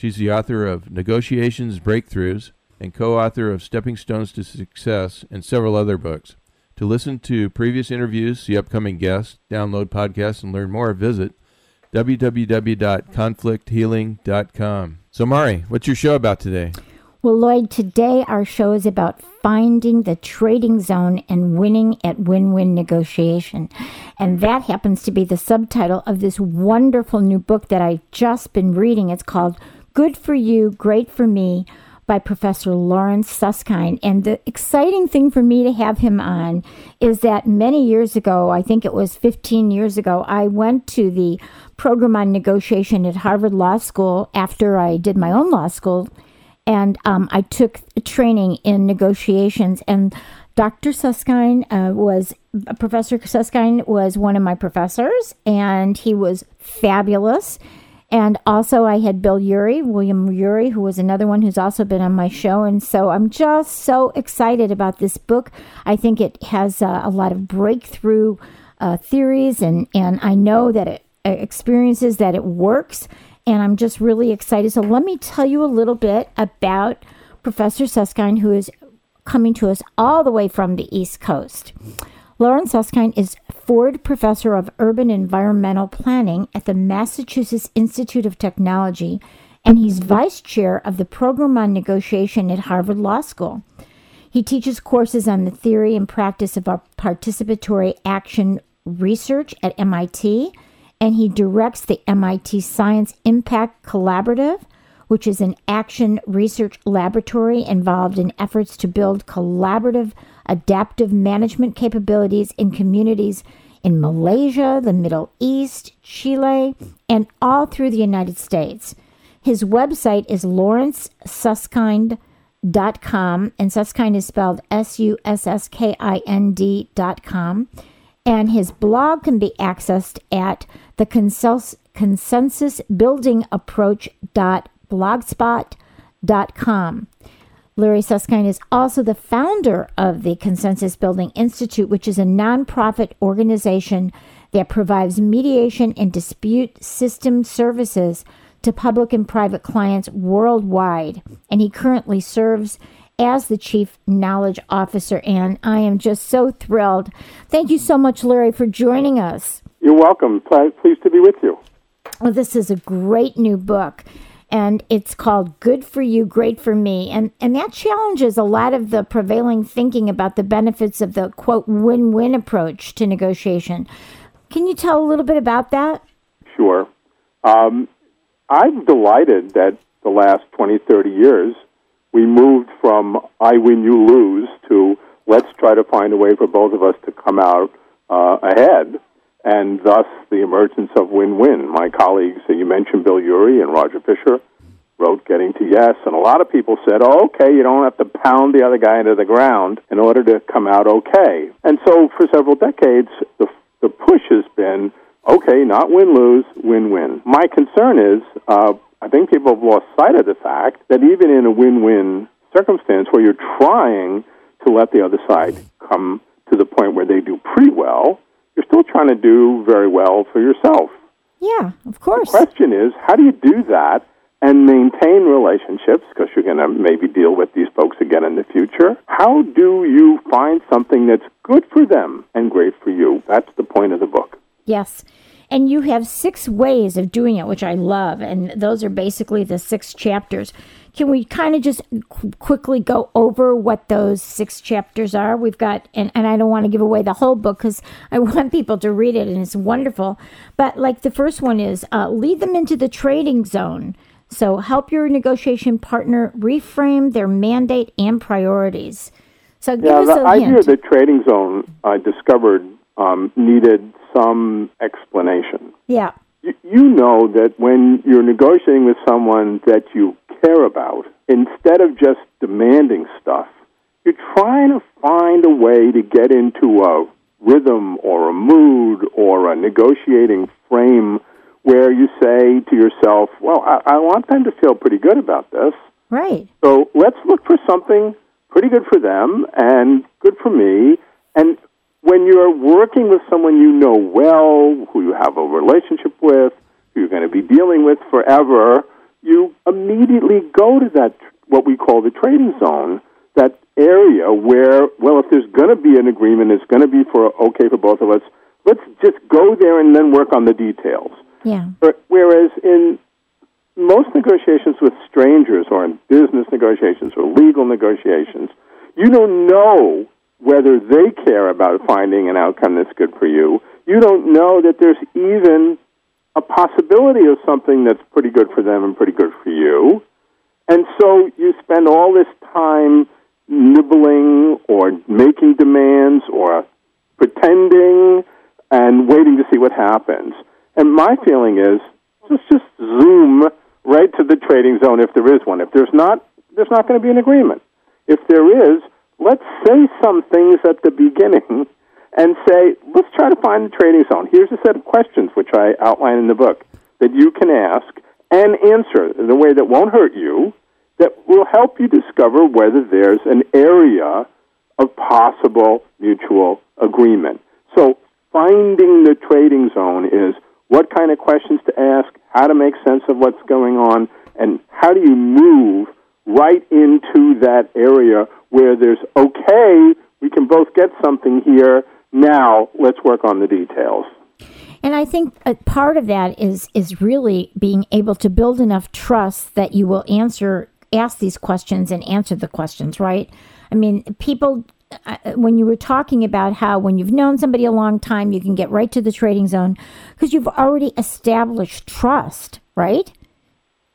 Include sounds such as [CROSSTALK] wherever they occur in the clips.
She's the author of Negotiations Breakthroughs and co author of Stepping Stones to Success and several other books. To listen to previous interviews, see upcoming guests, download podcasts, and learn more, visit www.conflicthealing.com. So, Mari, what's your show about today? Well, Lloyd, today our show is about finding the trading zone and winning at win win negotiation. And that happens to be the subtitle of this wonderful new book that I've just been reading. It's called Good for You, Great for Me by Professor Lawrence Susskind. And the exciting thing for me to have him on is that many years ago, I think it was 15 years ago, I went to the program on negotiation at Harvard Law School after I did my own law school. And um, I took training in negotiations. And Dr. Susskind uh, was, Professor Susskind was one of my professors, and he was fabulous. And also, I had Bill Ury, William Ury, who was another one who's also been on my show. And so I'm just so excited about this book. I think it has uh, a lot of breakthrough uh, theories, and, and I know that it uh, experiences that it works. And I'm just really excited. So let me tell you a little bit about Professor Susskind, who is coming to us all the way from the East Coast. Lawrence Susskind is Ford Professor of Urban Environmental Planning at the Massachusetts Institute of Technology, and he's Vice Chair of the Program on Negotiation at Harvard Law School. He teaches courses on the theory and practice of participatory action research at MIT, and he directs the MIT Science Impact Collaborative, which is an action research laboratory involved in efforts to build collaborative adaptive management capabilities in communities in Malaysia, the Middle East, Chile, and all through the United States. His website is lawrencesusskind.com, and Susskind is spelled S U S S K I N D.com. And his blog can be accessed at the approach.blogspot.com. Larry Susskind is also the founder of the Consensus Building Institute, which is a nonprofit organization that provides mediation and dispute system services to public and private clients worldwide. And he currently serves as the Chief Knowledge Officer. And I am just so thrilled. Thank you so much, Larry, for joining us. You're welcome. Pleased to be with you. Well, this is a great new book and it's called Good for You, Great for Me. And, and that challenges a lot of the prevailing thinking about the benefits of the quote win win approach to negotiation. Can you tell a little bit about that? Sure. Um, I'm delighted that the last 20, 30 years we moved from I win, you lose to let's try to find a way for both of us to come out uh, ahead and thus the emergence of win-win. My colleagues, you mentioned Bill Ury and Roger Fisher, wrote Getting to Yes, and a lot of people said, oh, okay, you don't have to pound the other guy into the ground in order to come out okay. And so for several decades, the, the push has been, okay, not win-lose, win-win. My concern is, uh, I think people have lost sight of the fact that even in a win-win circumstance where you're trying to let the other side come to the point where they do pretty well, still trying to do very well for yourself. Yeah, of course. The question is, how do you do that and maintain relationships because you're going to maybe deal with these folks again in the future? How do you find something that's good for them and great for you? That's the point of the book. Yes. And you have six ways of doing it, which I love. And those are basically the six chapters. Can we kind of just qu- quickly go over what those six chapters are? We've got, and, and I don't want to give away the whole book because I [LAUGHS] want people to read it and it's wonderful. But like the first one is uh, lead them into the trading zone. So help your negotiation partner reframe their mandate and priorities. So give Yeah, us the idea of the trading zone I discovered um, needed some explanation. yeah, You, you know that when you're negotiating with someone that you care about, instead of just demanding stuff, you're trying to find a way to get into a rhythm or a mood or a negotiating frame where you say to yourself, well, I, I want them to feel pretty good about this. right. So let's look for something pretty good for them and good for me. And when you're working with someone you know well, who you have a relationship with, who you're going to be dealing with forever, you immediately go to that, what we call the trading zone, that area where, well, if there's going to be an agreement, it's going to be for okay for both of us. Let's just go there and then work on the details. Yeah, whereas in most negotiations with strangers or in business negotiations or legal negotiations, you don't know whether they care about finding an outcome that's good for you. You don't know that there's even a possibility of something that's pretty good for them and pretty good for you. And so you spend all this time nibbling or making demands or pretending and waiting to see what happens. And my feeling is let's just zoom right to the trading zone if there is one. If there's not, there's not going to be an agreement. If there is, let's say some things at the beginning and say, let's try to find the trading zone. Here's a set of questions which I outline in the book that you can ask and answer in a way that won't hurt you, that will help you discover whether there's an area of possible mutual agreement. So finding the trading zone is what kind of questions to ask, how to make sense of what's going on, and how do you move right into that area where there's okay, we can both get something here. Now let's work on the details. and I think a part of that is is really being able to build enough trust that you will answer ask these questions and answer the questions. Right? I mean, people. uh, When you were talking about how when you've known somebody a long time, you can get right to the trading zone because you've already established trust, right?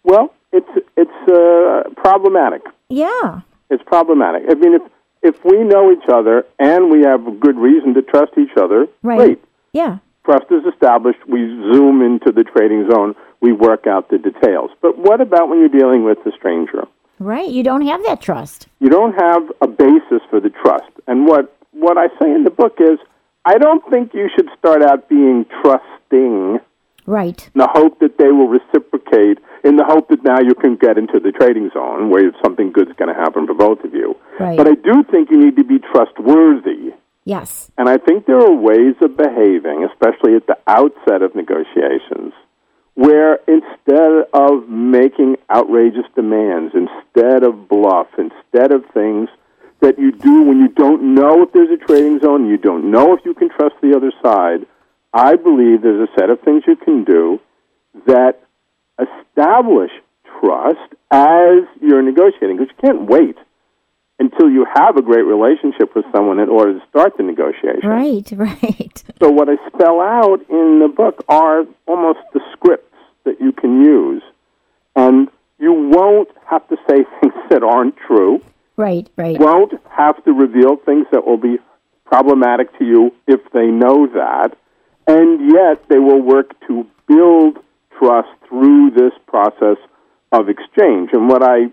Well, it's it's uh, problematic. Yeah, It's problematic. I mean, if if we know each other and we have a good reason to trust each other, right. great. Yeah, Trust is established. We zoom into the trading zone. We work out the details. But what about when you're dealing with a stranger? right. You don't have that trust. You don't have a basis for the trust. And what what I say in the book is, I don't think you should start out being trusting Right. in the hope that they will reciprocate, in the hope that now you can get into the trading zone where something good's going to happen for both of you. Right. But I do think you need to be trustworthy. Yes. And I think there are ways of behaving, especially at the outset of negotiations, where instead of making outrageous demands, instead of bluff, instead of things that you do when you don't know if there's a trading zone, you don't know if you can trust the other side, I believe there's a set of things you can do that establish trust as you're negotiating, because you can't wait until you have a great relationship with someone in order to start the negotiation. Right. [LAUGHS] Right. So what I spell out in the book are almost the scripts that you can use. And you won't have to say [LAUGHS] things that aren't true. Right. Right. Won't have to reveal things that will be problematic to you if they know that. And yet they will work to build trust through this process of exchange. And what I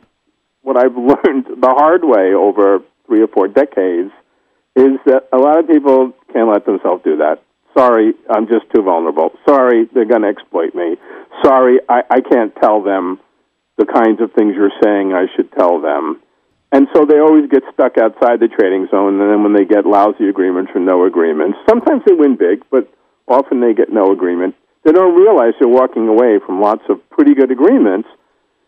what I've [LAUGHS] learned the hard way over three or four decades is that a lot of people can't let themselves do that. Sorry, I'm just too vulnerable. Sorry, they're going to exploit me. Sorry, I, I can't tell them the kinds of things you're saying I should tell them. And so they always get stuck outside the trading zone, and then when they get lousy agreements or no agreements, sometimes they win big, but often they get no agreement. They don't realize they're walking away from lots of pretty good agreements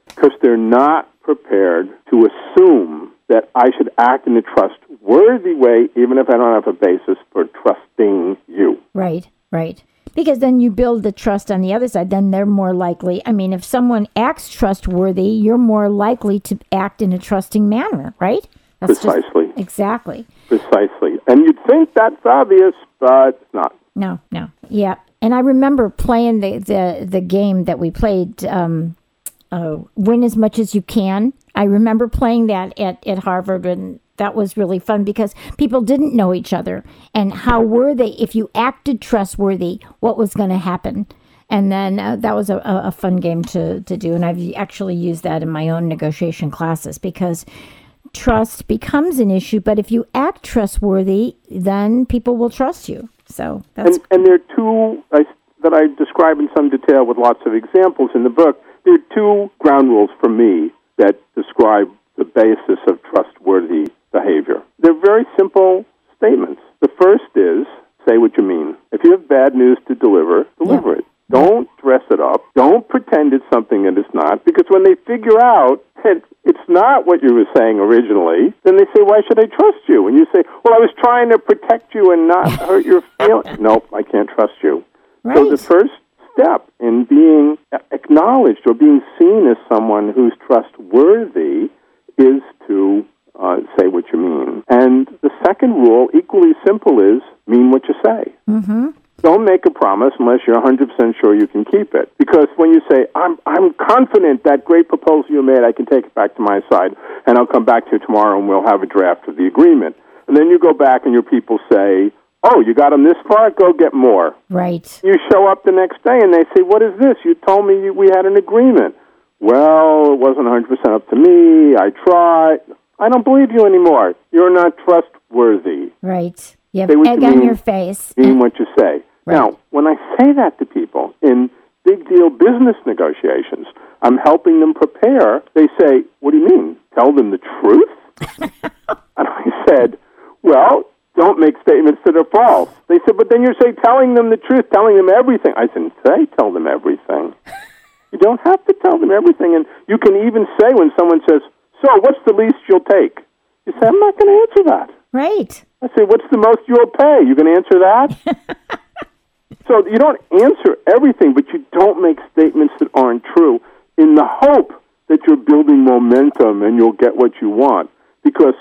because they're not prepared to assume that I should act in a trustworthy way, even if I don't have a basis for trusting you. Right. Right. Because then you build the trust on the other side, then they're more likely. I mean, if someone acts trustworthy, you're more likely to act in a trusting manner, right? That's Precisely. Just, exactly. Precisely. And you'd think that's obvious, but it's not. No, no. Yeah. And I remember playing the, the, the game that we played, um, uh, Win as Much as You Can. I remember playing that at, at Harvard and that was really fun because people didn't know each other and how were they if you acted trustworthy what was going to happen and then uh, that was a, a fun game to, to do and i've actually used that in my own negotiation classes because trust becomes an issue but if you act trustworthy then people will trust you so that's and, and there are two I, that i describe in some detail with lots of examples in the book there are two ground rules for me that describe the basis of trustworthy behavior. They're very simple statements. The first is say what you mean. If you have bad news to deliver, deliver yeah. it. Don't dress it up. Don't pretend it's something that it's not, because when they figure out that it's not what you were saying originally, then they say, Why should I trust you? And you say, Well, I was trying to protect you and not [LAUGHS] hurt your feelings. nope, I can't trust you. Right. So the first step in being acknowledged or being seen as someone who's trustworthy is to uh, say what you mean. And the second rule, equally simple, is mean what you say. Mm-hmm. Don't make a promise unless you're 100% sure you can keep it. Because when you say, I'm, I'm confident that great proposal you made, I can take it back to my side, and I'll come back to you tomorrow and we'll have a draft of the agreement. And then you go back and your people say, Oh, you got them this far? Go get more. Right. You show up the next day and they say, What is this? You told me we had an agreement. Well, it wasn't 100% up to me. I tried. I don't believe you anymore. You're not trustworthy. Right. You have egg you on your face. Mean what you say. Right. Now, when I say that to people in big deal business negotiations, I'm helping them prepare. They say, What do you mean? Tell them the truth? [LAUGHS] and I said, Well, don't make statements that are false. They said, But then you say telling them the truth, telling them everything. I said, Say, tell them everything. [LAUGHS] you don't have to tell them everything. And you can even say when someone says, so, what's the least you'll take? You say, I'm not going to answer that. Right. I say, what's the most you'll pay? You can answer that? [LAUGHS] so you don't answer everything, but you don't make statements that aren't true in the hope that you're building momentum and you'll get what you want. Because,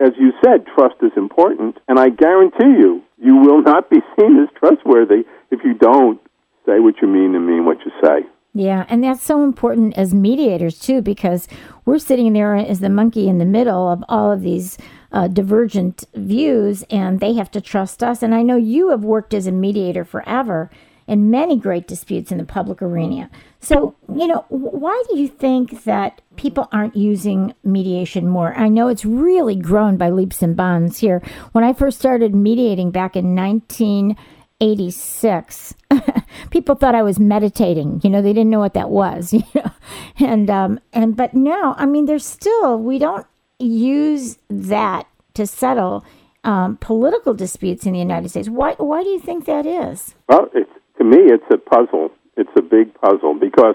as you said, trust is important, and I guarantee you, you will not be [LAUGHS] seen as trustworthy if you don't say what you mean and mean what you say. Yeah, and that's so important as mediators too, because we're sitting there as the monkey in the middle of all of these uh, divergent views, and they have to trust us. And I know you have worked as a mediator forever in many great disputes in the public arena. So, you know, why do you think that people aren't using mediation more? I know it's really grown by leaps and bounds here. When I first started mediating back in 1986, [LAUGHS] people thought I was meditating. You know, they didn't know what that was. [LAUGHS] You know, and um, and but now, I mean, there's still we don't use that to settle um, political disputes in the United States. Why why do you think that is? Well, it's, to me, it's a puzzle. It's a big puzzle because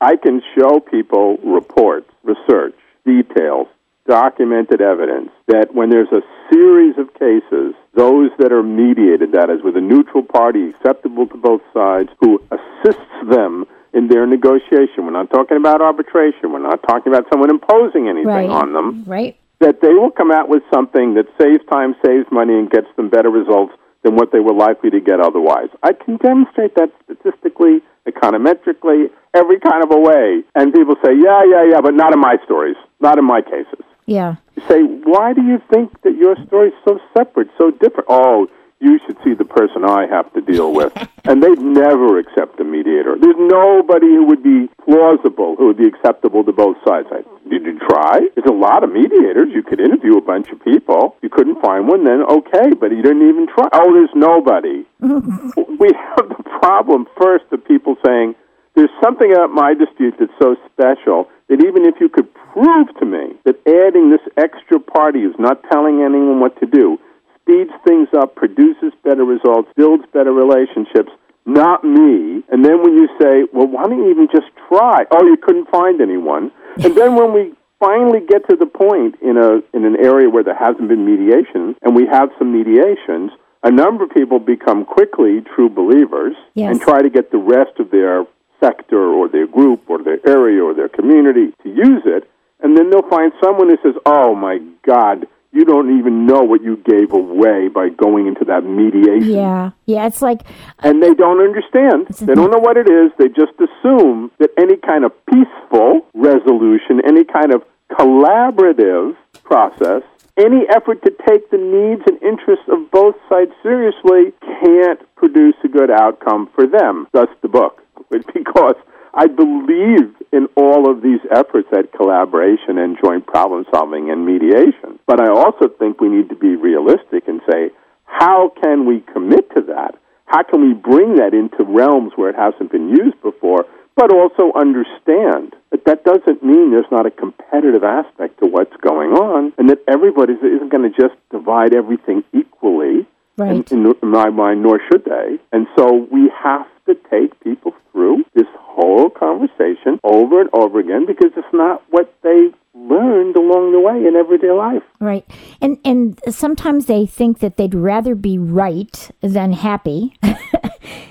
I can show people reports, research, details, documented evidence that when there's a series of cases, those that are mediated, that is, with a neutral party acceptable to both sides, who assists them in their negotiation. We're not talking about arbitration. We're not talking about someone imposing anything right. on them. Right. That they will come out with something that saves time, saves money, and gets them better results than what they were likely to get otherwise. I can demonstrate that statistically, econometrically, every kind of a way. And people say, yeah, yeah, yeah, but not in my stories, not in my cases. Yeah. Say, why do you think that your story's so separate, so different? Oh, you should see the person I have to deal with. [LAUGHS] and they'd never accept a mediator. There's nobody who would be plausible, who would be acceptable to both sides. I, did you try? There's a lot of mediators. You could interview a bunch of people. You couldn't find one, then okay, but you didn't even try. Oh, there's nobody. [LAUGHS] we have the problem first of people saying, there's something about my dispute that's so special that even if you could prove to me that adding this extra party who's not telling anyone what to do speeds things up, produces better results, builds better relationships, not me. And then when you say, well, why don't you even just try? Oh, you couldn't find anyone. And then when we finally get to the point in a in an area where there hasn't been mediation and we have some mediations, a number of people become quickly true believers Yes. and try to get the rest of their sector or their group or their area or their community to use it, and then they'll find someone who says, "Oh my God." You don't even know what you gave away by going into that mediation Yeah, yeah. It's like uh, and they don't understand. They don't [LAUGHS] know what it is. They just assume that any kind of peaceful resolution, any kind of collaborative process, any effort to take the needs and interests of both sides seriously can't produce a good outcome for them. Thus the book. [LAUGHS] Because I believe in all of these efforts at collaboration and joint problem solving and mediation. But I also think we need to be realistic and say, how can we commit to that? How can we bring that into realms where it hasn't been used before, but also understand that that doesn't mean there's not a competitive aspect to what's going on and that everybody isn't going to just divide everything equally right. in, in my mind, nor should they. And so we have to take people through this whole conversation over and over again because it's not what they learned along the way in everyday life. Right. And and sometimes they think that they'd rather be right than happy. [LAUGHS]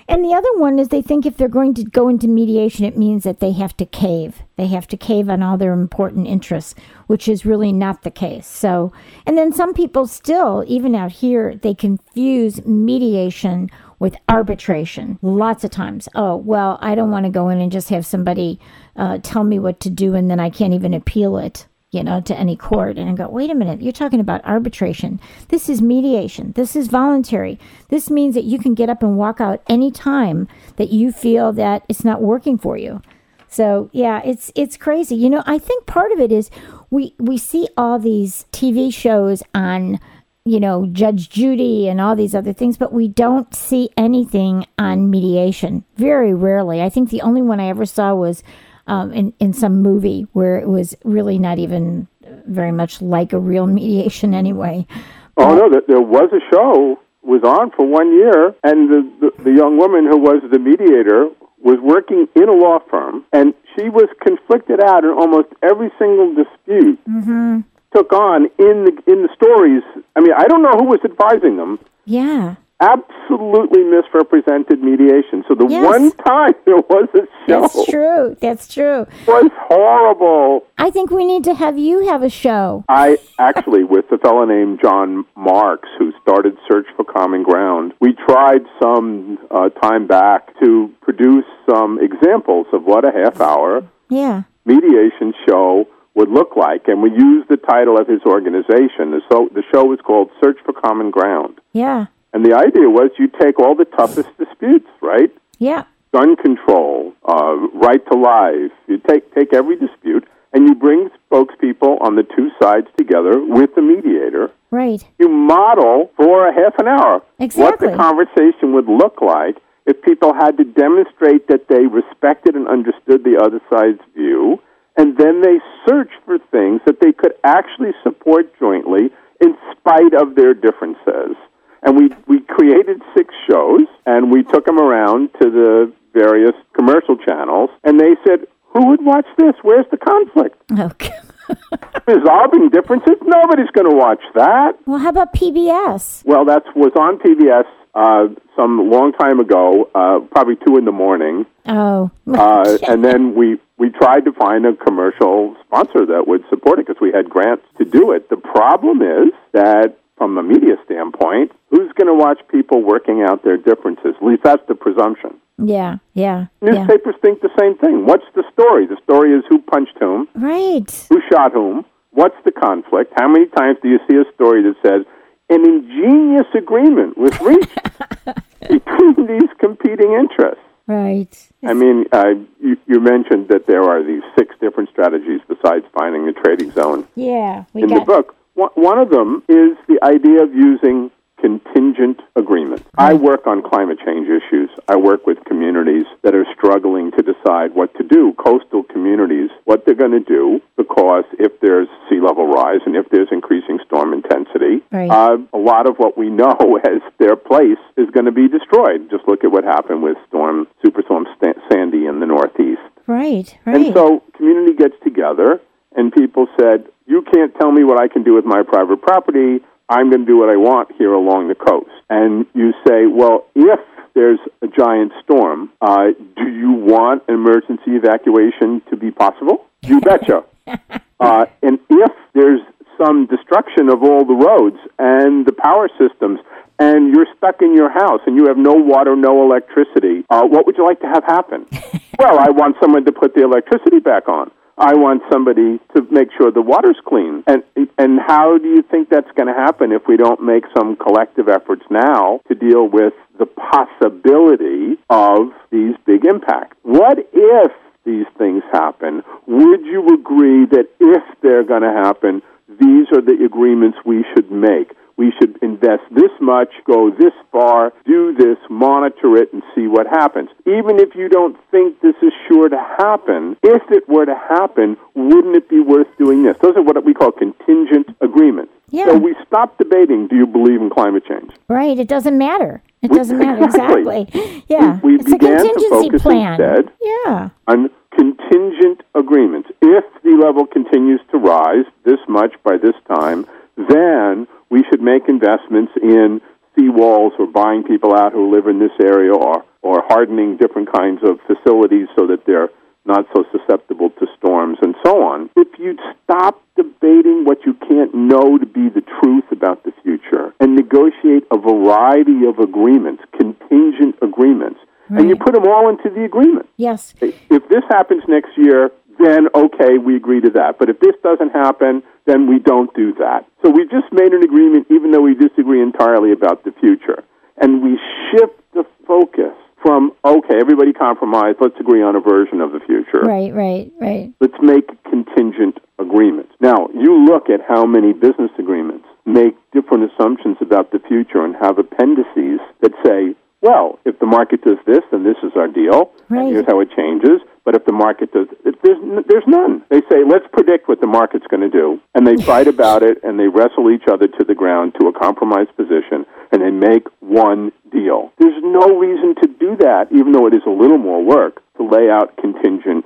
and the other one is they think if they're going to go into mediation it means that they have to cave. They have to cave on all their important interests, which is really not the case. So, and then some people still even out here they confuse mediation with arbitration lots of times. Oh, well, I don't want to go in and just have somebody uh, tell me what to do and then I can't even appeal it, you know, to any court. And I go, wait a minute, you're talking about arbitration. This is mediation. This is voluntary. This means that you can get up and walk out any time that you feel that it's not working for you. So yeah, it's it's crazy. You know, I think part of it is we we see all these TV shows on you know, Judge Judy and all these other things, but we don't see anything on mediation. Very rarely. I think the only one I ever saw was um, in, in some movie where it was really not even very much like a real [LAUGHS] mediation anyway. Oh no, there, was a show was on for one year, and the, the the young woman who was the mediator was working in a law firm, and she was conflicted out in almost every single dispute took on in the in the stories. I mean, I don't know who was advising them. Yeah. Absolutely misrepresented mediation. So the Yes. one time [LAUGHS] there was a show That's true. That's true. was horrible. I think we need to have you have a show. I actually, with a fellow named John Marks, who started Search for Common Ground, we tried some uh, time back to produce some examples of what a half hour Yeah. mediation show would look like, and we used the title of his organization. The, so, the show was called Search for Common Ground. Yeah. And the idea was you take all the toughest disputes, right? Yeah. gun control, uh, right to life. You take take every dispute and you bring spokespeople on the two sides together with the mediator. Right. You model for a half an hour exactly. what the conversation would look like if people had to demonstrate that they respected and understood the other side's view, and then they search for things that they could actually support jointly in spite of their differences. And we, we created six shows, and we took them around to the various commercial channels, and they said, Who would watch this? Where's the conflict? [LAUGHS] Okay. [LAUGHS] Resolving differences? Nobody's going to watch that. Well, how about PBS? Well, that was on PBS uh, some long time ago, uh, probably two in the morning, Oh. uh, and then we we tried to find a commercial sponsor that would support it because we had grants to do it. The problem is that from a media standpoint, who's going to watch people working out their differences? At least that's the presumption. yeah. Yeah. Yeah. Newspapers think the same thing. What's the story? The story is who punched whom, Right. who shot whom, what's the conflict? How many times do you see a story that says an ingenious agreement was reached [LAUGHS] between these competing interests? Right. I mean, uh, you, you mentioned that there are these six different strategies besides finding the trading zone Yeah. We in the book. One one of them is the idea of using contingent agreements. I work on climate change issues. I work with communities that are struggling to decide what to do, coastal communities, what they're going to do, because if there's level rise and if there's increasing storm intensity, Right. uh, a lot of what we know [LAUGHS] as their place is going to be destroyed. Just look at what happened with storm, superstorm Sta- Sandy in the Northeast. Right. Right. And so community gets together and people said, "You can't tell me what I can do with my private property. I'm going to do what I want here along the coast. And you say, well, if there's a giant storm, uh, do you want an emergency evacuation to be possible? You betcha. [LAUGHS] uh, and if there's some destruction of all the roads and the power systems, and you're stuck in your house and you have no water, no electricity, uh, what would you like to have happen? [LAUGHS] well, I want someone to put the electricity back on. I want somebody to make sure the water's clean. And and how do you think that's going to happen if we don't make some collective efforts now to deal with the possibility of these big impacts? What if these things happen? Would you agree that if they're going to happen, these are the agreements we should make? we should invest this much, go this far, do this, monitor it, and see what happens. Even if you don't think this is sure to happen, if it were to happen, wouldn't it be worth doing this? Those are what we call contingent agreements. Yeah. So we stop debating do you believe in climate change? Right. It doesn't matter. It doesn't matter [LAUGHS] exactly. exactly. Yeah. We- we it's a contingency focus plan. instead Yeah. on contingent agreements. If the level continues to rise this much by this time, then we should make investments in seawalls or buying people out who live in this area or, or hardening different kinds of facilities so that they're not so susceptible to storms and so on. If you'd stop debating what you can't know to be the truth about the future and negotiate a variety of agreements, contingent agreements, and you put them all into the agreement Yes. if this happens next year, then okay, we agree to that. But if this doesn't happen, then we don't do that. So we just made an agreement even though we disagree entirely about the future. And we shift the focus from, okay, everybody compromise, let's agree on a version of the future. Right. Right. Right. Let's make contingent agreements. Now, you look at how many business agreements make different assumptions about the future and have appendices that say, well, if the market does this, then this is our deal, Right. and here's how it changes. But if the market does, there's there's none. They say, let's predict what the market's going to do, and they [LAUGHS] fight about it, and they wrestle each other to the ground to a compromise position, and they make one deal. There's no reason to do that, even though it is a little more work to lay out contingent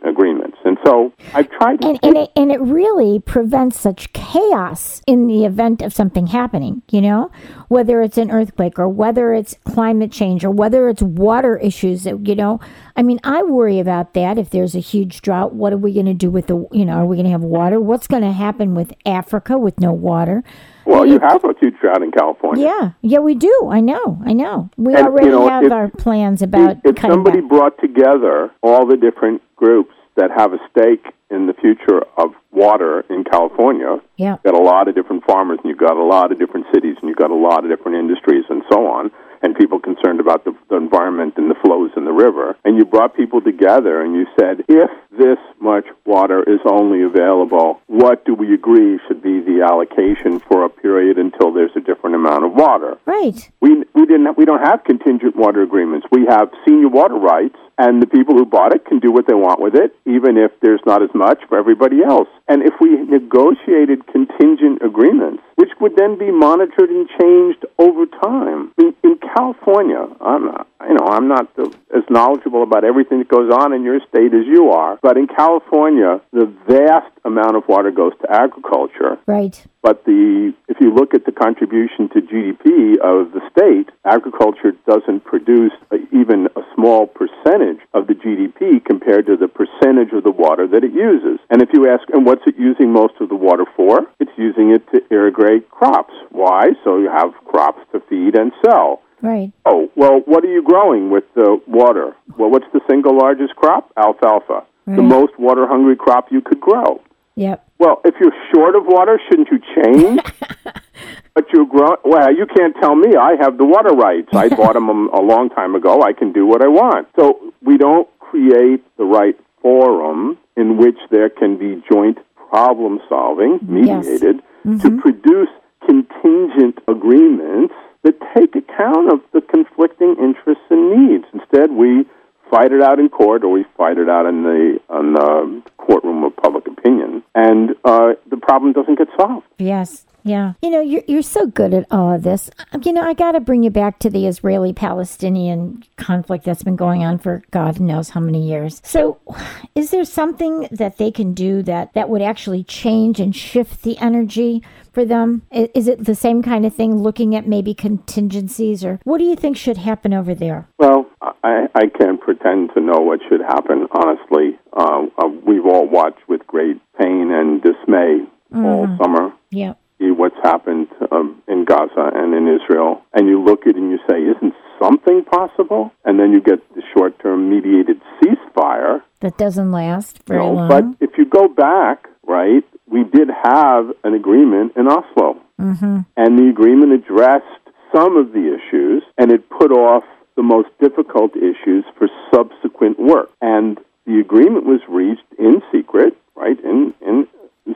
so I've tried to And, and, it, and it really prevents such chaos in the event of something happening, you know, whether it's an earthquake or whether it's climate change or whether it's water issues, that, you know. I mean, I worry about that. If there's a huge drought, what are we going to do with the, you know, are we going to have water? What's going to happen with Africa with no water? Well, You- you have a huge drought in California. Yeah, yeah, we do. I know, I know. We And, already you know, have if- our plans about if somebody back. brought together all the different groups that have a stake in the future of water in California, Yeah, you've got a lot of different farmers and you've got a lot of different cities and you've got a lot of different industries and so on, and people concerned about the, the environment and the flows in the river. And you brought people together and you said, if this much water is only available, what do we agree should be the allocation for a period until there's a different amount of water? right. we we didn't we don't have contingent water agreements. We have senior water rights, and the people who bought it can do what they want with it, even if there's not as much for everybody else. And if we negotiated contingent agreements, which would then be monitored and changed over time, in, in California, I'm not, you know I'm not the, as knowledgeable about everything that goes on in your state as you are, but in California, the vast amount of water goes to agriculture. Right. But the if you look at the contribution to GDP of the state, agriculture doesn't produce a, even a small percentage of the GDP compared to the percentage of the water that it uses. And if you ask, and what's it using most of the water for? It's using it to irrigate crops. Why? So you have crops to feed and sell. Right. Oh, well, what are you growing with the water? Well, what's the single largest crop? Alfalfa. The most water hungry crop you could grow. Yep. Well, if you're short of water, shouldn't you change? [LAUGHS] but you're growing. Well, you can't tell me. I have the water rights. I bought them a long time ago. I can do what I want. So we don't create the right forum in which there can be joint problem solving, mediated, to produce contingent agreements that take account of the conflicting interests and needs. Instead, we fight it out in court or we fight it out in the in the courtroom of public opinion, and uh, the problem doesn't get solved. Yes. Yeah. You know, you're, you're so good at all of this. You know, I got to bring you back to the Israeli Palestinian conflict that's been going on for God knows how many years. So, is there something that they can do that, that would actually change and shift the energy for them? Is it the same kind of thing, looking at maybe contingencies, or what do you think should happen over there? Well, I, I can't pretend to know what should happen, honestly. Uh, uh, we've all watched with great pain and dismay mm-hmm. all summer. Yeah. Happened um, in Gaza and in Israel, and you look at it and you say, "Isn't something possible?" And then you get the short-term mediated ceasefire that doesn't last very long. But if you go back, right, we did have an agreement in Oslo, mm-hmm. and the agreement addressed some of the issues, and it put off the most difficult issues for subsequent work. And the agreement was reached in secret, right, in, in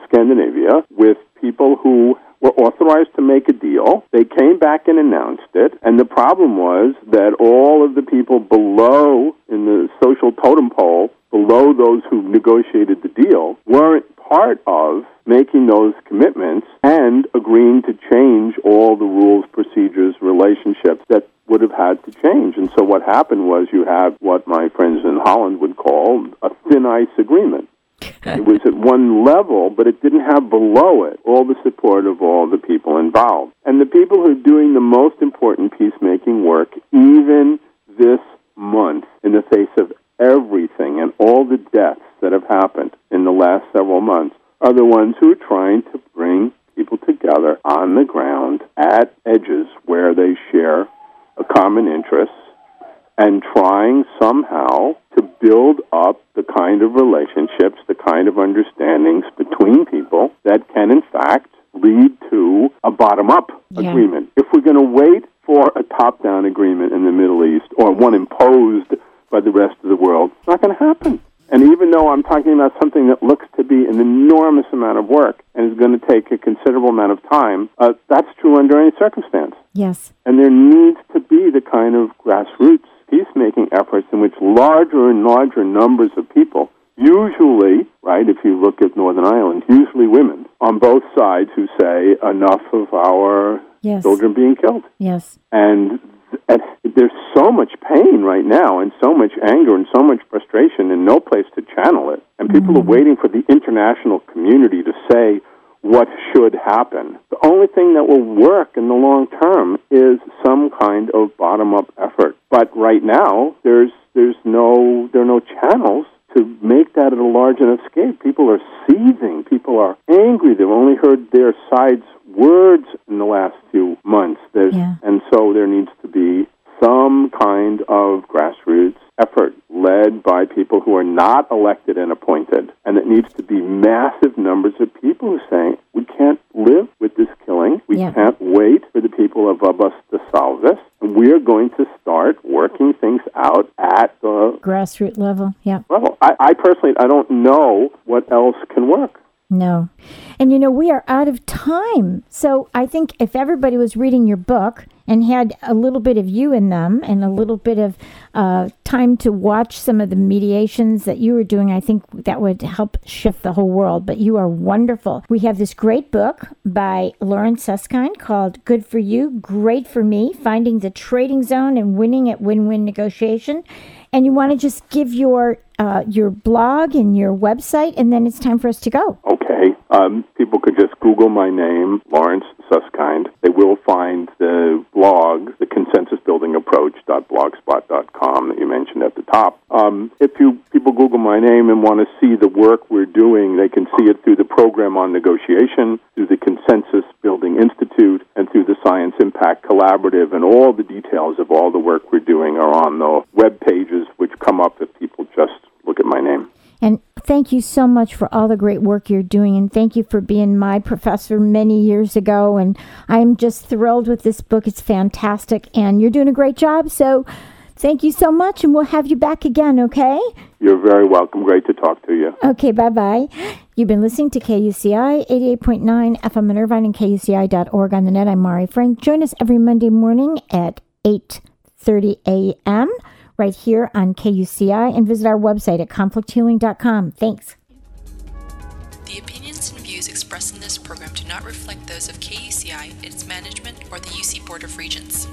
Scandinavia, with people who were authorized to make a deal. They came back and announced it, and the problem was that all of the people below in the social totem pole, below those who negotiated the deal, weren't part of making those commitments and agreeing to change all the rules, procedures, relationships that would have had to change. And so what happened was you had what my friends in Holland would call a thin ice agreement. It was at one level, but it didn't have below it all the support of all the people involved. And the people who are doing the most important peacemaking work, even this month, in the face of everything and all the deaths that have happened in the last several months, are the ones who are trying to bring people together on the ground at edges where they share a common interest and trying somehow to build up the kind of relationships, the kind of understandings between people that can, in fact, lead to a bottom up yeah. agreement. If we're going to wait for a top down agreement in the Middle East or one imposed by the rest of the world, it's not going to happen. And even though I'm talking about something that looks to be an enormous amount of work and is going to take a considerable amount of time, uh, that's true under any circumstance. Yes. And there needs to be the kind of grassroots peacemaking efforts in which larger and larger numbers of people, usually, right, if you look at Northern Ireland, usually women on both sides who say enough of our yes. children being killed. Yes. And and there's so much pain right now and so much anger and so much frustration and no place to channel it. And people mm-hmm. are waiting for the international community to say what should happen. The only thing that will work in the long term is some kind of bottom up effort. But right now there's there's no there are no channels to make that at a large enough scale. People are seething. People are angry. They've only heard their side's words in the last few months. Yeah. And so there needs to be some kind of grassroots effort led by people who are not elected and appointed. And it needs to be massive numbers of people who say, we can't live with this killing. We yeah. can't wait for the people above us to solve this. And we are going to start working things out at the grassroots level. Yeah. Well, I, I personally, I don't know what else can work. No. And you know, we are out of time. So I think if everybody was reading your book and had a little bit of you in them and a little bit of uh, time to watch some of the mediations that you were doing, I think that would help shift the whole world. But you are wonderful. We have this great book by Lawrence Susskind called Good for You, Great for Me Finding the Trading Zone and Winning at Win Win Negotiation. And you want to just give your uh, your blog and your website, and then it's time for us to go. Okay. Um, people could just Google my name, Lawrence Susskind. They will find the blog, the consensus building approach.blogspot.com that you mentioned at the top. Um, if you people Google my name and want to see the work we're doing, they can see it through the program on negotiation, through the Consensus Building Institute, and through the Science Impact Collaborative. And all the details of all the work we're doing are on the web pages, which come up if people just look at my name. And thank you so much for all the great work you're doing. And thank you for being my professor many years ago. And I'm just thrilled with this book. It's fantastic. And you're doing a great job. So thank you so much. And we'll have you back again, okay? You're very welcome. Great to talk to you. Okay, bye bye. You've been listening to KUCI 88.9 FM in Irvine and KUCI.org on the net. I'm Mari Frank. Join us every Monday morning at 8.30 a.m right here on KUCI and visit our website at conflicthealing.com. Thanks. The opinions and views expressed in this program do not reflect those of KUCI, its management, or the UC Board of Regents.